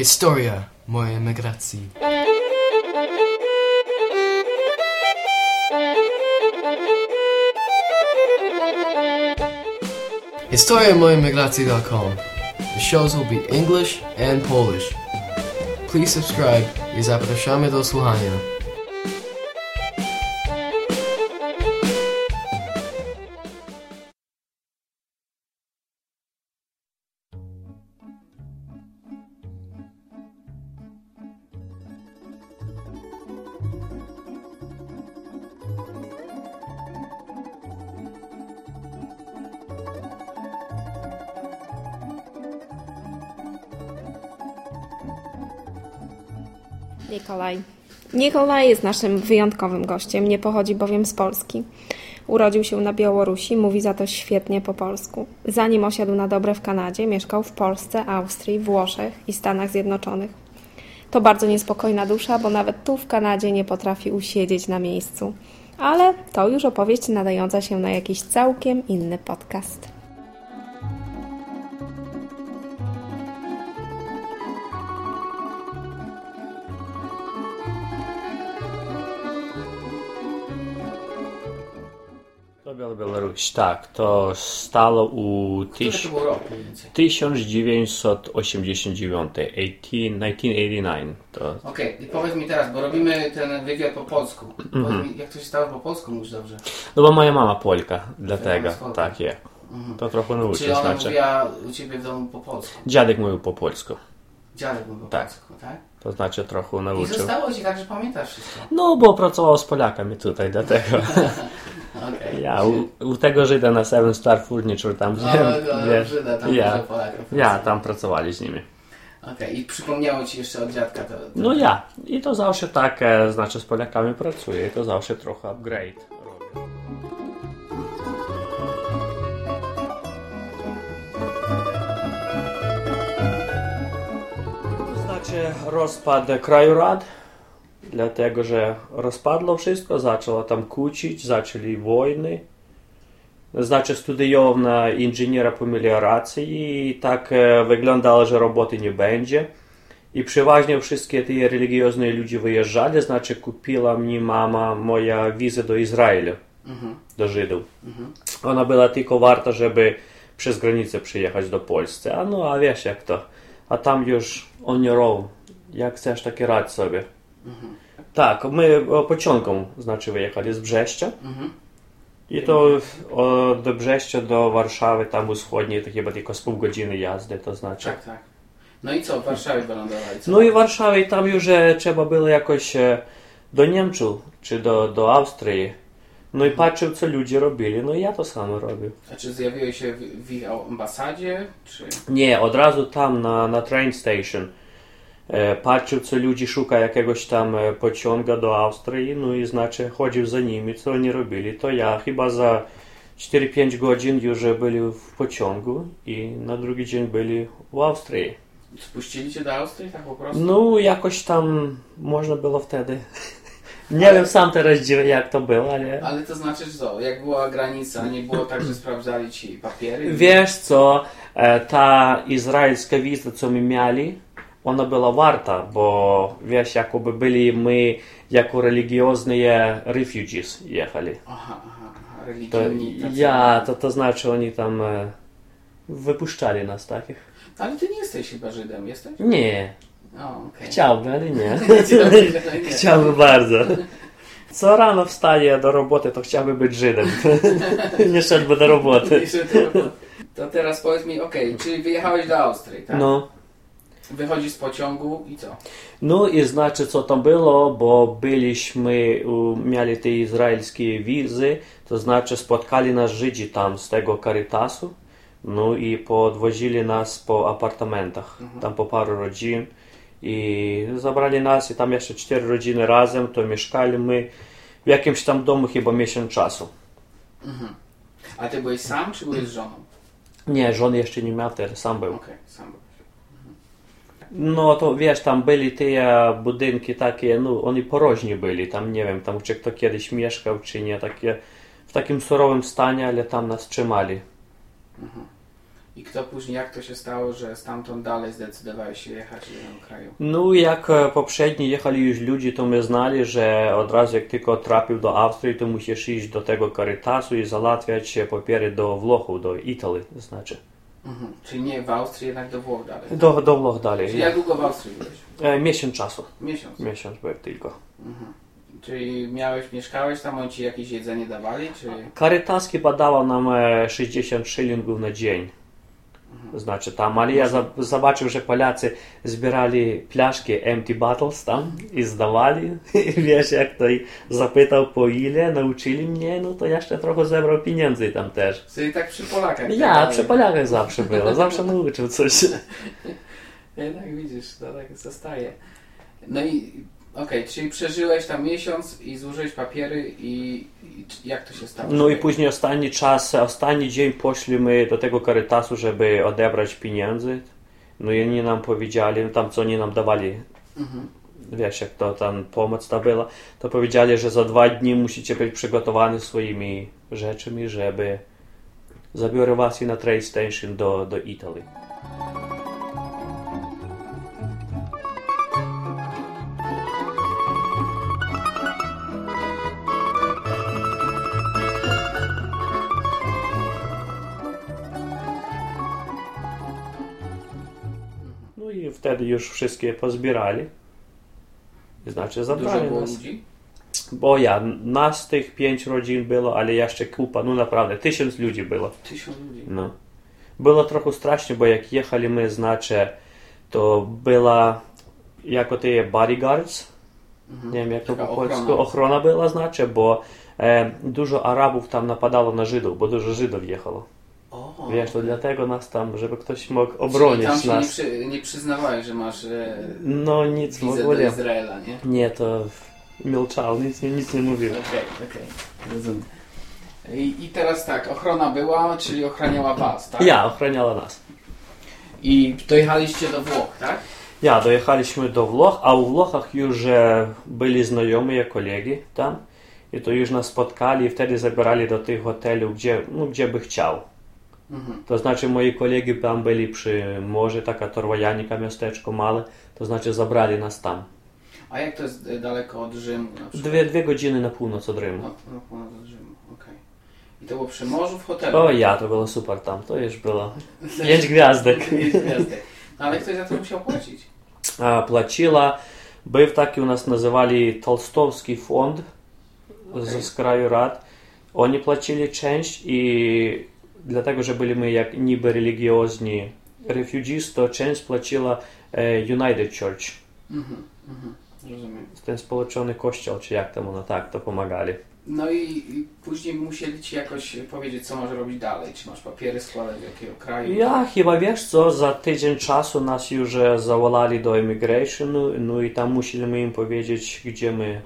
Historia mojej emigracji. Historia mojej emigracji.com. The shows will be English and Polish. Please subscribe i zapraszamy do słuchania. Nikolaj. Nikolaj jest naszym wyjątkowym gościem, nie pochodzi bowiem z Polski. Urodził się na Białorusi, mówi za to świetnie po polsku. Zanim osiadł na dobre w Kanadzie, mieszkał w Polsce, Austrii, Włoszech i Stanach Zjednoczonych. To bardzo niespokojna dusza, bo nawet tu w Kanadzie nie potrafi usiedzieć na miejscu. Ale to już opowieść nadająca się na jakiś całkiem inny podcast. Białoruś, tak. To stało u tyś... to był rok mniej więcej? 1989, 1989. To... Okej, i powiedz mi teraz, bo robimy ten wywiad po polsku. Mhm. Powiedz mi, jak to się stało po polsku, mówisz dobrze. No bo moja mama Polka, dlatego. mama. Tak, je. To trochę nauczyć, Czyli ona znaczy. mówiła u Ciebie w domu po polsku. Dziadek mówił po polsku. Dziadek mówił po Tak. polsku, tak? To znaczy trochę I nauczył. zostało Ci tak, że pamiętasz wszystko. No, bo pracował z Polakami tutaj, dlatego. Ja u, u tego Żyda na Seven Star Furniture tam, No, gdzie, no, wiesz, Żyda, tam ja, Polaków. ja tam pracowali z nimi. Okej, i przypomniało Ci jeszcze od dziadka to... to No ja. I to zawsze tak, e, znaczy z Polakami pracuję i to zawsze trochę upgrade robię. Znaczy rozpad kraju rad, dlatego że rozpadło wszystko, zaczęło tam kłócić, zaczęli wojny. Znaczy studiował na inżyniera po melioracji i tak e, wyglądało, że roboty nie będzie. I przeważnie wszystkie te religijne ludzie wyjeżdżali, znaczy kupiła mi mama moja wizę do Izraela, Mhm. do Żydów. Ona była tylko warta, żeby przez granicę przyjechać do Polski. A no, a wiesz jak to. A tam już oni robią. Jak chcesz, takie radź sobie. Tak, my pociągiem, znaczy wyjechali z Brześcia. Mhm. I to od Brześcia do Warszawy, tam wschodniej, to chyba tylko z pół godziny jazdy, to znaczy. Tak, tak. No i co, w Warszawie wylądowali? Co? No i w Warszawie tam już e, trzeba było jakoś e, do Niemczech czy do, do Austrii. No i patrzył, co ludzie robili. No i ja to samo robię. A czy zjawiłeś się w, w ambasadzie, czy... Nie, od razu tam na, na train station patrzył, co ludzie szukają jakiegoś tam e, pociąga do Austrii, no i znaczy chodził za nimi, co oni robili. To ja chyba za 4-5 godzin już byli w pociągu i na drugi dzień byli w Austrii. Spuścili Cię do Austrii tak po prostu? No, jakoś tam można było wtedy. Nie wiem sam teraz dziwię, jak to było, ale... Ale to znaczy, co, jak była granica, nie było tak, że sprawdzali Ci papiery? Wiesz co, e, ta izraelska wiza, co my mieli, ona była warta, bo wiesz, jakoby byli my jako religijne refugees jechali. Aha, To, religijni tacy. ja, to, to znaczy oni tam e, wypuszczali nas takich. Ale Ty nie jesteś chyba Żydem, jesteś? Nie, O, chciałbym, ale nie. Chciałbym bardzo. Co rano wstaję do roboty, to chciałbym być Żydem. Nie szedłby do roboty. To teraz powiedz mi, okej, czyli wyjechałeś do Austrii, tak? No. Wychodzisz z pociągu i co? No i znaczy co tam było, bo byliśmy, mieli te izraelskie wizy, to znaczy spotkali nas Żydzi tam z tego Caritasu, no i podwozili nas po apartamentach, tam po paru rodzin i zabrali nas i tam jeszcze cztery rodziny razem, to mieszkali my w jakimś tam domu chyba miesiąc czasu. A Ty byłeś sam, czy byłeś z żoną? Nie, żony jeszcze nie miał, teraz sam był. Okej, sam byłeś. No to wiesz, tam byli te e, budynki takie, no oni porożni byli, tam nie wiem, tam czy kto kiedyś mieszkał, czy nie, takie w takim surowym stanie, ale tam nas trzymali. Mhm. I kto później, jak to się stało, że stamtąd dalej zdecydowali się jechać do innego kraju? No jak e, poprzednio jechali już ludzie, to my znali, że od razu jak tylko trafił do Austrii, to musisz iść do tego Caritasu i załatwiać papiery do Włochu, do Italii, znaczy. Mhm. Czyli nie w Austrii, jednak do Włoch dalej. Do, do Włoch dalej. Czyli jak długo w Austrii byłeś? E, miesiąc czasu. Miesiąc. Miesiąc byłem tylko. Mhm. Czyli miałeś, mieszkałeś tam, oni ci jakieś jedzenie dawali? Czy... Karytaski badała nam e, 60 szylingów na dzień. Значить, там, але я за- забачив, що поляці збирали пляшки empty bottles там і здавали. І wiesz, як той запитав по ілі, навчили мене, ну то я ще трохи забрав pieniędzy там теж. Czyli tak przy Polakach. Ja tak przy dalej. Polakach zawsze było, zawsze nauczył coś. Jednak widzisz, to tak zostaje. No i Okej, czyli przeżyłeś tam miesiąc i zużyłeś papiery i, i jak to się stało? No i później ostatni czas, ostatni dzień poszliśmy do tego Caritasu, żeby odebrać pieniędzy. No i oni nam powiedzieli, no tam co oni nam dawali, mhm. wiesz jak to tam pomoc ta była, to powiedzieli, że za dwa dni musicie być przygotowani swoimi rzeczami, żeby zabiorę was i na train station do, do Italii. Wtedy już wszystkie pozbierali. Znaczy zabrali nas. ludzi? Bo ja, nas tych pięć rodzin było, ale jeszcze kupa, no naprawdę, tysiąc ludzi było. Tysiąc ludzi. No. Było trochę strasznie, bo jak jechali my, znaczy, to była, jako te bodyguards, Mhm. nie wiem jak to po polsku, ochrona była, znaczy, bo e, dużo Arabów tam napadało na Żydów, bo dużo Żydów jechało. Wiesz, to dlatego nas tam, żeby ktoś mógł obronić tam się nie, nas. przy, nie przyznawałeś, że masz e, No nic w wizę do ogóle. Izraela, nie? Nie, to milczał, nic, nic nie mówił. Okej, okej, rozumiem. I, I teraz tak, ochrona była, czyli ochraniała was, tak? Ja, ochraniała nas. I dojechaliście do Włoch, tak? Ja, dojechaliśmy do Włoch, a u Włochach już e, byli znajomi kolegi tam. I to już nas spotkali i wtedy zabierali do tych hoteli, gdzie, no, gdzie by chciał. Mhm. To znaczy moi kolegi tam byli przy morzu, taka Torwajanika miasteczko małe, to znaczy zabrali nas tam. A jak to jest e, daleko od Rzymu? Dwie, dwie godziny na północ od Rzymu. Na, na północ od Rzymu, okej. Okay. I to było przy morzu w hotelu? O ja, to było super tam, to już było pięć gwiazdek. pięć gwiazdek. No, ale ktoś za to musiał płacić. A, płaciła, był taki u nas nazywali Tolstowski Fond okay. z kraju rad. Oni płacili część i dlatego, że byli jak niby religiozni refugees, to część płaciła e, United Church. Mhm, mhm, rozumiem. Ten społeczony kościół, czy jak tam ono tak, to pomagali. No i później musieli ci jakoś powiedzieć, co masz robić dalej. Czy masz papiery składać do jakiego kraju? Ja chyba wiesz co, za tydzień czasu nas już e, zawolali do immigrationu, no i tam musieliśmy im powiedzieć, gdzie my,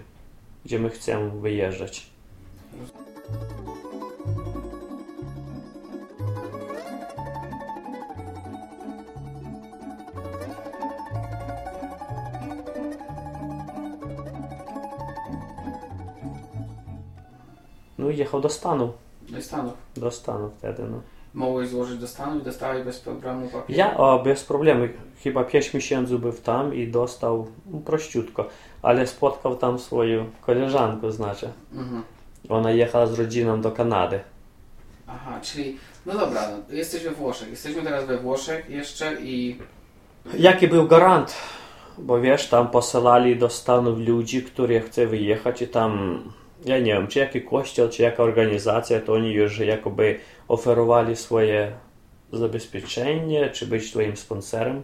gdzie my chcemy wyjeżdżać. Rozumiem. Jechał do Stanów. Do Stanów. Do Stanów wtedy, no. Mogłeś złożyć do Stanów i dostałeś bez problemu papiery? Ja o, bez problemu. Chyba 5 miesięcy był tam i dostał no, prościutko. Ale spotkał tam swoją koleżankę, znaczy. Mhm. Ona jechała z rodziną do Kanady. Aha, czyli... No dobra, no, jesteś we Włoszech. Jesteśmy teraz we Włoszech jeszcze i... Jaki był garant? Bo wiesz, tam posyłali do Stanów ludzi, którzy chcą wyjechać i tam, ja nie wiem, czy jaki kościół, czy jaka organizacja, to oni już jakoby oferowali swoje zabezpieczenie, czy być twoim sponsorem.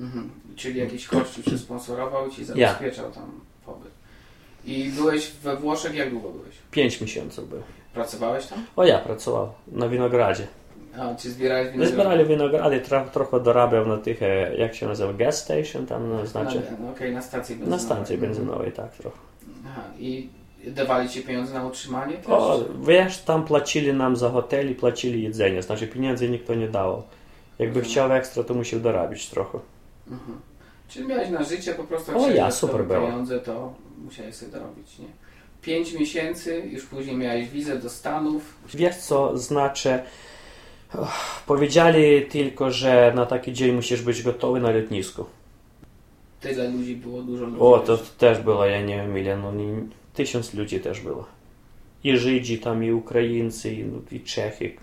Mhm. Czyli jakiś kościół cię sponsorował ci zabezpieczał tam pobyt. I byłeś we Włoszech, jak długo byłeś? 5 miesięcy był. Pracowałeś tam? O ja pracował na winogradzie. A, czy zbierałeś My winogrona? zbierali winogrady, tro, trochę dorabiał na tych, e, jak się nazywa, gas station, tam no, znaczy, Na, no, okej, na stacji na benzynowej. stacji Mhm. benzynowej, tak trochę. Aha, i dawali ci pieniądze na utrzymanie też? O, wiesz, tam płacili nam za hotel i płacili jedzenie, znaczy pieniędzy nikt nie dawał. Jakby Mhm. chciał ekstra, to musiał dorabić trochę. Mhm. Czyli miałeś na życie po prostu, jak O, ja, super było. pieniądze, to musiałeś sobie dorobić, nie? Pięć miesięcy, już później miałeś wizę do Stanów. Wiesz co znaczy Powiedzieli tylko, że na taki dzień musisz być gotowy na lotnisku. Tyle ludzi było, dużo ludzi. O, to też było, ja nie wiem ile, no nie, tysiąc ludzi też było. I Żydzi tam, i Ukraińcy, i, i Czechy.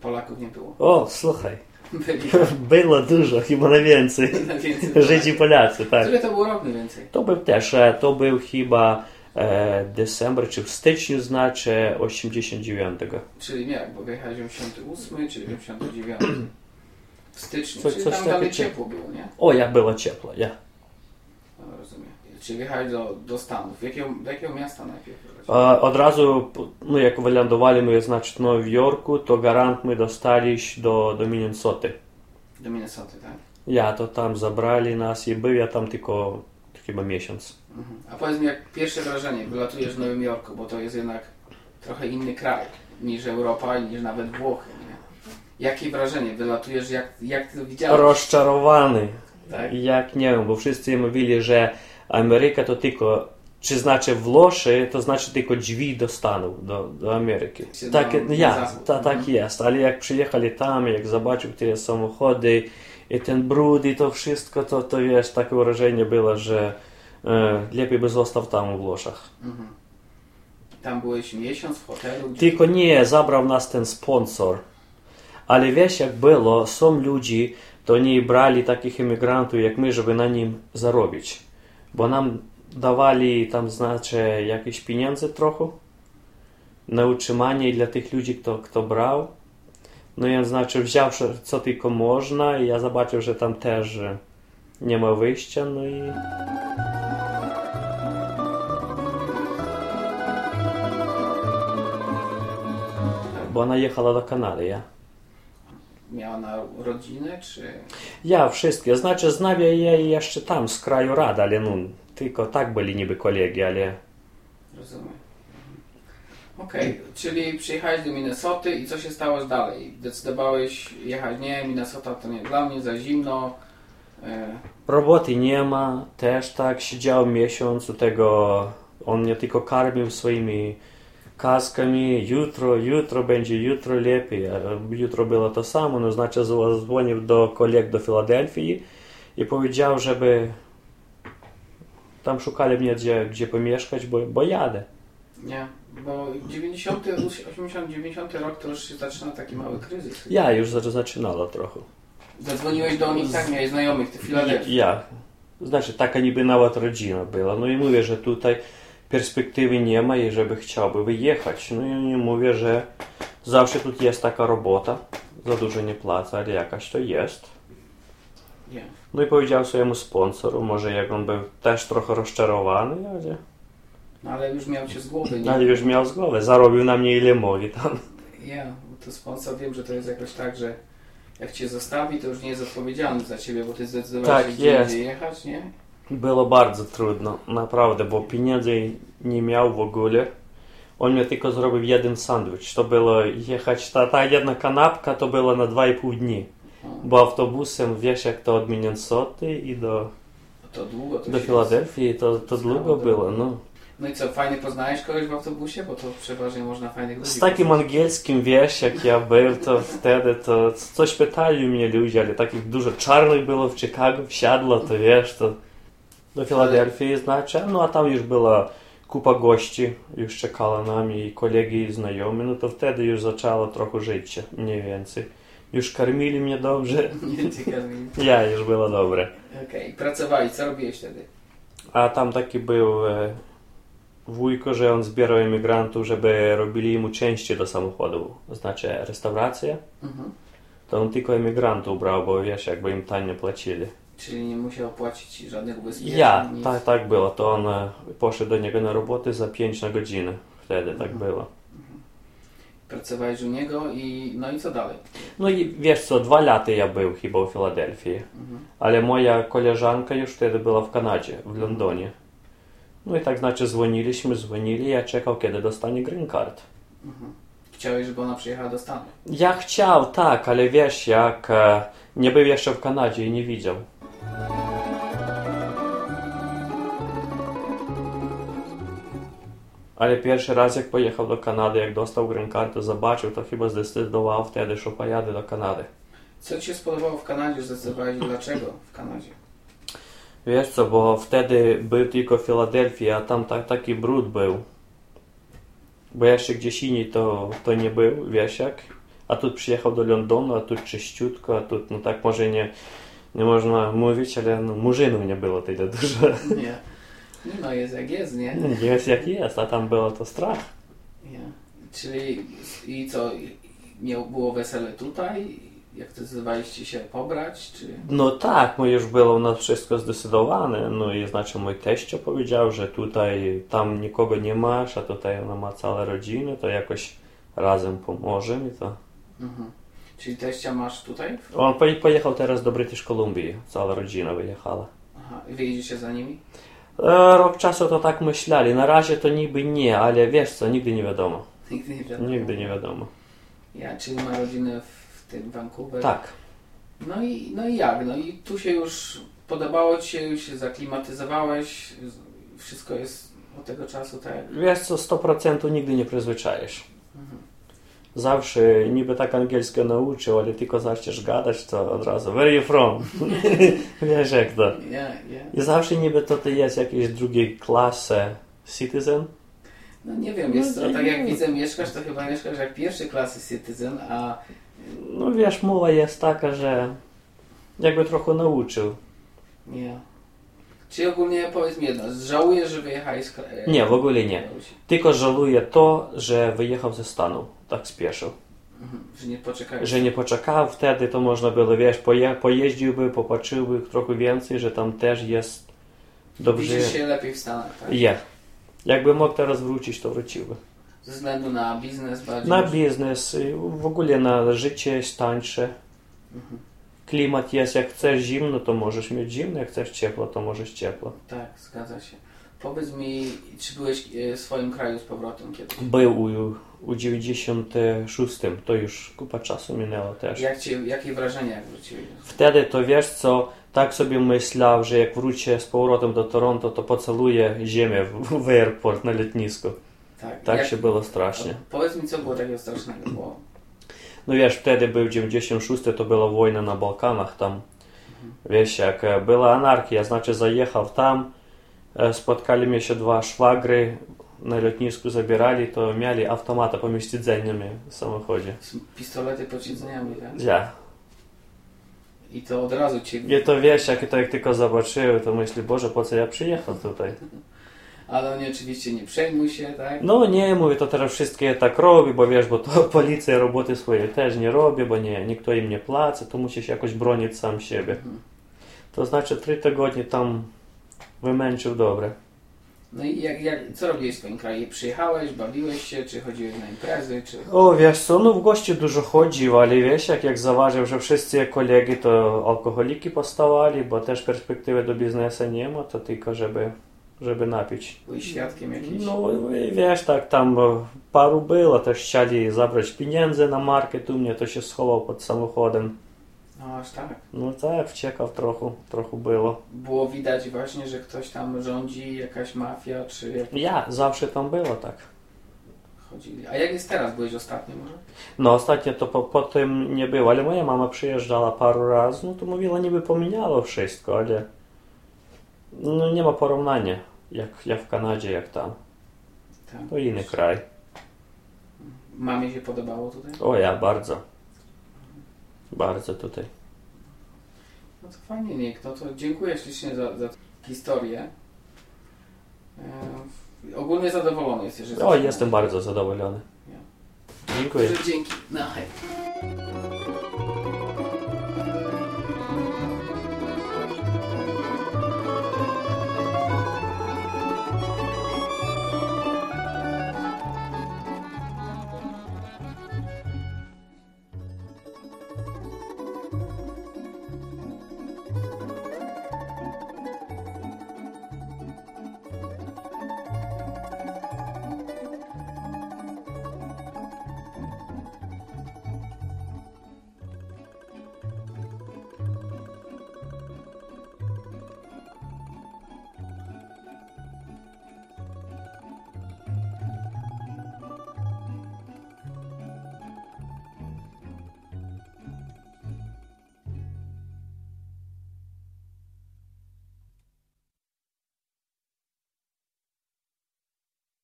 Polaków nie było. O, słuchaj, Byli było dużo, chyba na więcej. na więcej. Żydzi, Polacy, tak. Który to był rok mniej więcej? To był też, e, to był chyba e, december, czy w styczniu znaczy 89. Czyli nie, bo wyjechałeś 88 czy 89. W styczniu, Coś- czyli coś tam dalej ciepło było, nie? O, jak było ciepło, ja. No, rozumiem. Czy wjechać do, do Stanów? Jakiego, do jakiego miasta najpierw? Od razu, no jak wylądowaliśmy, znaczy w Nowym Jorku, to garant my dostali do, do Minnesoty. Do Minnesoty, tak? Ja, to tam zabrali nas i był ja tam tylko chyba miesiąc. Mhm. A powiedz mi, jak pierwsze wrażenie, wylatujesz w Nowym Jorku, bo to jest jednak trochę inny kraj niż Europa, niż nawet Włochy. Jakie wrażenie wylatujesz, jak, jak ty to widziałeś? Rozczarowany. Tak? Jak nie wiem, bo wszyscy mówili, że Ameryka to tylko, czy znaczy Włochy, to znaczy tylko drzwi do Stanów, do, do Ameryki. Czy Tak, na- na ja, zachód. ta, tak Mhm. jest, ale jak przyjechali tam, jak zobaczył te samochody i ten brud i to wszystko, to, to wiesz, takie wrażenie było, że e, lepiej by został tam w Włoszech. Mhm. Tam byłeś miesiąc w hotelu? Gdzie... Tylko nie, zabrał nas ten sponsor. Ale wiesz jak było, są ludzi, to oni brali takich emigrantów jak my, żeby na nim zarobić. Bo nam dawali tam, znaczy, jakieś pieniądze trochę na utrzymanie dla tych ludzi, kto, kto brał. No i znaczy, wziął co tylko można i ja zobaczył, że tam też nie ma wyjścia, no i... Bo ona jechała do Kanady, ja. Miała na rodzinę, czy... Ja wszystkie, znaczy znam jej jeszcze tam, z kraju rad, ale no, tylko tak byli niby kolegi, ale Rozumiem. Okej, czyli przyjechałeś do Minnesoty i co się stało dalej? Decydowałeś jechać, nie, Minnesota to nie dla mnie, za zimno. E, roboty nie ma, też tak, siedział miesiąc u tego, on mnie tylko karmił swoimi kaskami, jutro, jutro będzie, jutro lepiej, a jutro było to samo, no znaczy zadzwonił do koleg do Filadelfii i powiedział, żeby tam szukali mnie gdzie, gdzie pomieszkać, bo, bo jadę. nie, bo 90, 80, 90 rok to już się zaczyna taki mały kryzys. Ja już za- zaczynała trochę. Zadzwoniłeś do nich, tak, miałeś znajomych, ty Filadelfii. Ja. Znaczy, taka niby nawet rodzina była. No i mówię, że tutaj perspektywy nie ma i żeby chciałby wyjechać. No i nie mówię, że zawsze tu jest taka robota. Za dużo nie płacę, ale jakaś to jest. Nie. No i powiedział swojemu sponsoru, może jak on był też trochę rozczarowany, ale, No ale już miał cię z głowy, nie? ale już miał z głowy. Zarobił na mnie ile mówi tam. Ja, to sponsor wiem, że to jest jakoś tak, że jak cię zostawi, to już nie jest odpowiedzialny za ciebie, bo ty zdecydowałeś Tak, gdzie jest. jechać, nie? Było bardzo trudno, naprawdę, bo pieniędzy nie miał w ogóle. On mi tylko zrobił jeden sandwich. To było jechać, ta, ta jedna kanapka to było na 2,5 dni. Bo autobusem, wiesz jak to od Minnesoty i do, to długo to do Filadelfii, to, to długo było, no. No i co, fajnie poznałeś kogoś w autobusie? Bo to przeważnie można fajnych ludzi Z takim poznać. angielskim, wiesz, jak ja był, to wtedy to coś pytali mnie ludzie, ale takich dużo czarnych było w Chicago, wsiadło, to wiesz, to do Filadelfii, znaczy, no a tam już była kupa gości, już czekała nami i kolegi i znajomi, no to wtedy już zaczęło trochę życie, mniej więcej. Już karmili mnie dobrze, Nie, ja już było dobre. Okej, pracowali, co robiłeś wtedy? A tam taki był e, wujko, że on zbierał emigrantów, żeby robili mu części do samochodu, znaczy restaurację. Mhm. To on tylko emigrantów brał, bo wiesz, jakby im tanio płacili. Czyli nie musiał płacić żadnych ubezpieczeń? Ja, nic. tak, tak było. To on e, poszedł do niego na robotę za 5 na godzinę. Wtedy tak Mhm. było. Pracowałeś u niego i no i co dalej? No i wiesz co, dwa lata ja był chyba w Filadelfii. Mhm. Ale moja koleżanka już wtedy była w Kanadzie, w Londonie. No i tak znaczy dzwoniliśmy, dzwonili, ja czekał kiedy dostanie green card. Mhm. Chciałeś, żeby ona przyjechała do Stanów? Ja chciał, tak, ale wiesz, jak e, nie był jeszcze w Kanadzie i nie widział. Ale pierwszy raz, jak pojechał do Kanady, jak dostał green card, to zobaczył, to chyba zdecydował wtedy, że pojadę do Kanady. Co Ci się spodobało w Kanadzie, zdecydowałeś dlaczego w Kanadzie? Wiesz co, bo wtedy był tylko w Filadelfii, a tam tak, taki brud był. Bo jeszcze gdzieś indziej to, to nie był, wiesz jak. A tu przyjechał do Londynu, a tu czyściutko, a tu, no tak może nie, nie można mówić, ale no, murzynów nie było tyle dużo. Nie. No jest jak jest, nie? Jest jak jest, a tam było to strach. nie. Czyli i co, miał, było wesele tutaj? Jak zdecydowaliście się pobrać, czy... No tak, no już było u nas wszystko zdecydowane, no i znaczy mój teścio powiedział, że tutaj tam nikogo nie masz, a tutaj ona ma całe rodziny, to jakoś razem pomożemy, to... Mhm. Czyli teścia masz tutaj? On poje- pojechał teraz do British Columbia, cała rodzina wyjechała. Aha. I wyjedziecie za nimi? E, Rok czasu to tak myśleli, na razie to niby nie, ale wiesz co, nigdy nie wiadomo. Nigdy nie wiadomo. Nigdy nie wiadomo. Ja, czyli ma rodzinę w tym Vancouver. Tak. No i, no i jak? No i tu się już podobało Ci się, już się zaklimatyzowałeś, wszystko jest od tego czasu tak. Wiesz co, 100% nigdy nie przyzwyczaisz. Mhm. Zawsze niby tak angielskiego nauczył, ale tylko zaczniesz gadać, to od razu Where you from? Wiesz jak to. Ja, ja. I zawsze niby to ty jest jakiejś drugiej klasy citizen. No nie wiem, jest No, to, tak jak widzę mieszkasz, to chyba mieszkasz jak pierwszej klasy citizen, a No wiesz, mowa jest taka, że jakby trochę nauczył. nie. Czyli ogólnie powiedz mi jedno, żałujesz, że wyjechałeś z kraju? Nie, w ogóle nie. Tylko żaluję to, że wyjechał ze Stanów. Tak spieszył. Mhm, że nie poczekałeś. Że nie poczekał wtedy, to można było, wiesz, poje, pojeździłby, popatrzyłby trochę więcej, że tam też jest dobrze. Widzisz się lepiej w Stanach, tak? Je. Jakby mógł teraz wrócić, to wróciłby. Ze względu na biznes bardziej. Na biznes, y, w ogóle na życie jest tańsze. Mhm. Klimat jest, jak chcesz zimno, to możesz mieć zimno, jak chcesz ciepło, to możesz ciepło. Tak, zgadza się. Powiedz mi, czy byłeś e, w swoim kraju z powrotem kiedyś? Był u, u 96, to już kupa czasu minęło też. Jak cię, jakie wrażenia jak wróciłeś? Wtedy to wiesz co, tak sobie myślał, że jak wrócę z powrotem do Toronto, to pocaluję ziemię w, w airport na lotnisku. Tak, Tak jak, się było strasznie. Powiedz mi, co było takiego strasznego? Bo... No wiesz, wtedy był 96, to była wojna na Bałkanach tam. Wiesz, jak e, była anarchia, znaczy zajechał tam, spotkali mnie się dwa szwagry, na lotnisku zabierali, to mieli автомата поміж сидzenнями w samochodzie. z Pistolety pod siedzeniami, tak? Ja. I to od razu cię... I to wiesz, jak to jak tylko zobaczyły, to myśli, Boże, po co ja przyjechał tutaj? Ale oni oczywiście nie przejmuj się, tak? No nie, mówię, to teraz wszystkie tak robi, bo wiesz, bo to policja roboty swoje też nie robi, bo nie, nikt im nie płaci, to musisz jakoś bronić sam siebie. Mhm. To znaczy, trzy tygodnie tam wymęczył dobre. No i jak, jak, co robiłeś w swoim kraju? Przyjechałeś, bawiłeś się, czy chodziłeś na imprezy, czy... O, wiesz co, no w gości dużo chodził, ale wiesz, jak, jak zauważył, że wszyscy kolegi to alkoholiki postawali, bo też perspektywy do biznesu nie ma, to tylko żeby, żeby napić. Byłeś świadkiem jakiejś... No i wiesz, tak tam paru było, też chcieli zabrać pieniądze na market u mnie, to się schował pod samochodem. No aż tak. No tak, wciekał trochę, trochę było. Było widać właśnie, że ktoś tam rządzi, jakaś mafia, czy jak Ja, zawsze tam było tak. chodzili. A jak jest teraz? Byłeś ostatnio może? No ostatnio to po, po tym nie było, ale moja mama przyjeżdżała paru razy, no to mówiła niby pomieniało wszystko, ale no nie ma porównania jak, jak w Kanadzie, jak tam. Tak. To inny kraj. Mamie się podobało tutaj? O ja, bardzo. Bardzo tutaj. No to fajnie, Nick. No to dziękuję ślicznie za, za historię. E, ogólnie zadowolony jesteś, że O, jestem bardzo zadowolony. Dziękuję. Że dzięki. No, hej.